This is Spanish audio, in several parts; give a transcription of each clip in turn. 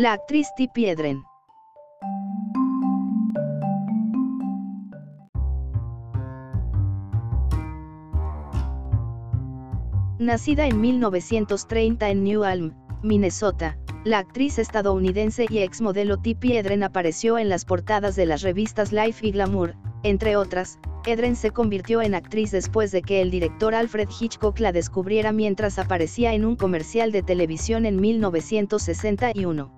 La actriz Tippi Hedren. Nacida en 1930 en New Ulm, Minnesota, la actriz estadounidense y ex modelo Tippi Hedren apareció en las portadas de las revistas Life y Glamour, entre otras, Hedren se convirtió en actriz después de que el director Alfred Hitchcock la descubriera mientras aparecía en un comercial de televisión en 1961.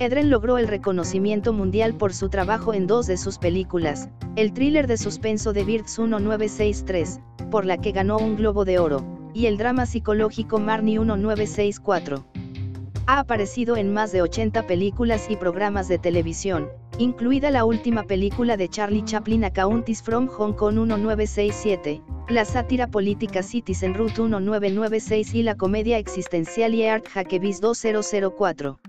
Edren logró el reconocimiento mundial por su trabajo en dos de sus películas, el thriller de suspenso de Birds 1963, por la que ganó un Globo de Oro, y el drama psicológico Marnie 1964. Ha aparecido en más de 80 películas y programas de televisión, incluida la última película de Charlie Chaplin Accountis from Hong Kong 1967, la sátira política Citizen Route 1996 y la comedia existencial Yeard Hackebees 2004.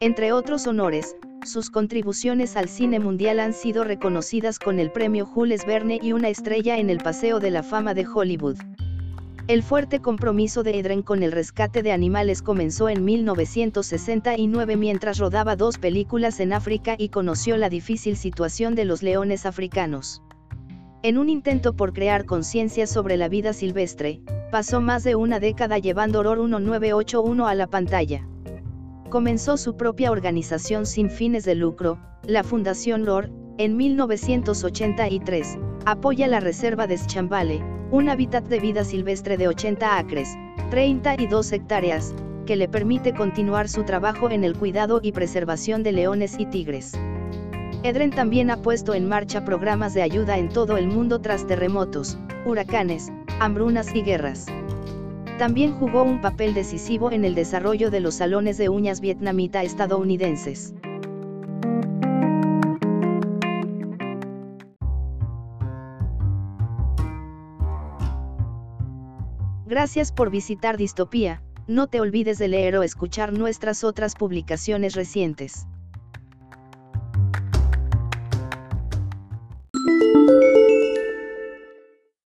Entre otros honores, sus contribuciones al cine mundial han sido reconocidas con el premio Jules Verne y una estrella en el Paseo de la Fama de Hollywood. El fuerte compromiso de Edren con el rescate de animales comenzó en 1969 mientras rodaba dos películas en África y conoció la difícil situación de los leones africanos. En un intento por crear conciencia sobre la vida silvestre, pasó más de una década llevando Horror 1981 a la pantalla comenzó su propia organización sin fines de lucro, la Fundación LOR, en 1983, apoya la reserva de Schambale, un hábitat de vida silvestre de 80 acres, 32 hectáreas, que le permite continuar su trabajo en el cuidado y preservación de leones y tigres. Edren también ha puesto en marcha programas de ayuda en todo el mundo tras terremotos, huracanes, hambrunas y guerras. También jugó un papel decisivo en el desarrollo de los salones de uñas vietnamita estadounidenses. Gracias por visitar Distopía, no te olvides de leer o escuchar nuestras otras publicaciones recientes.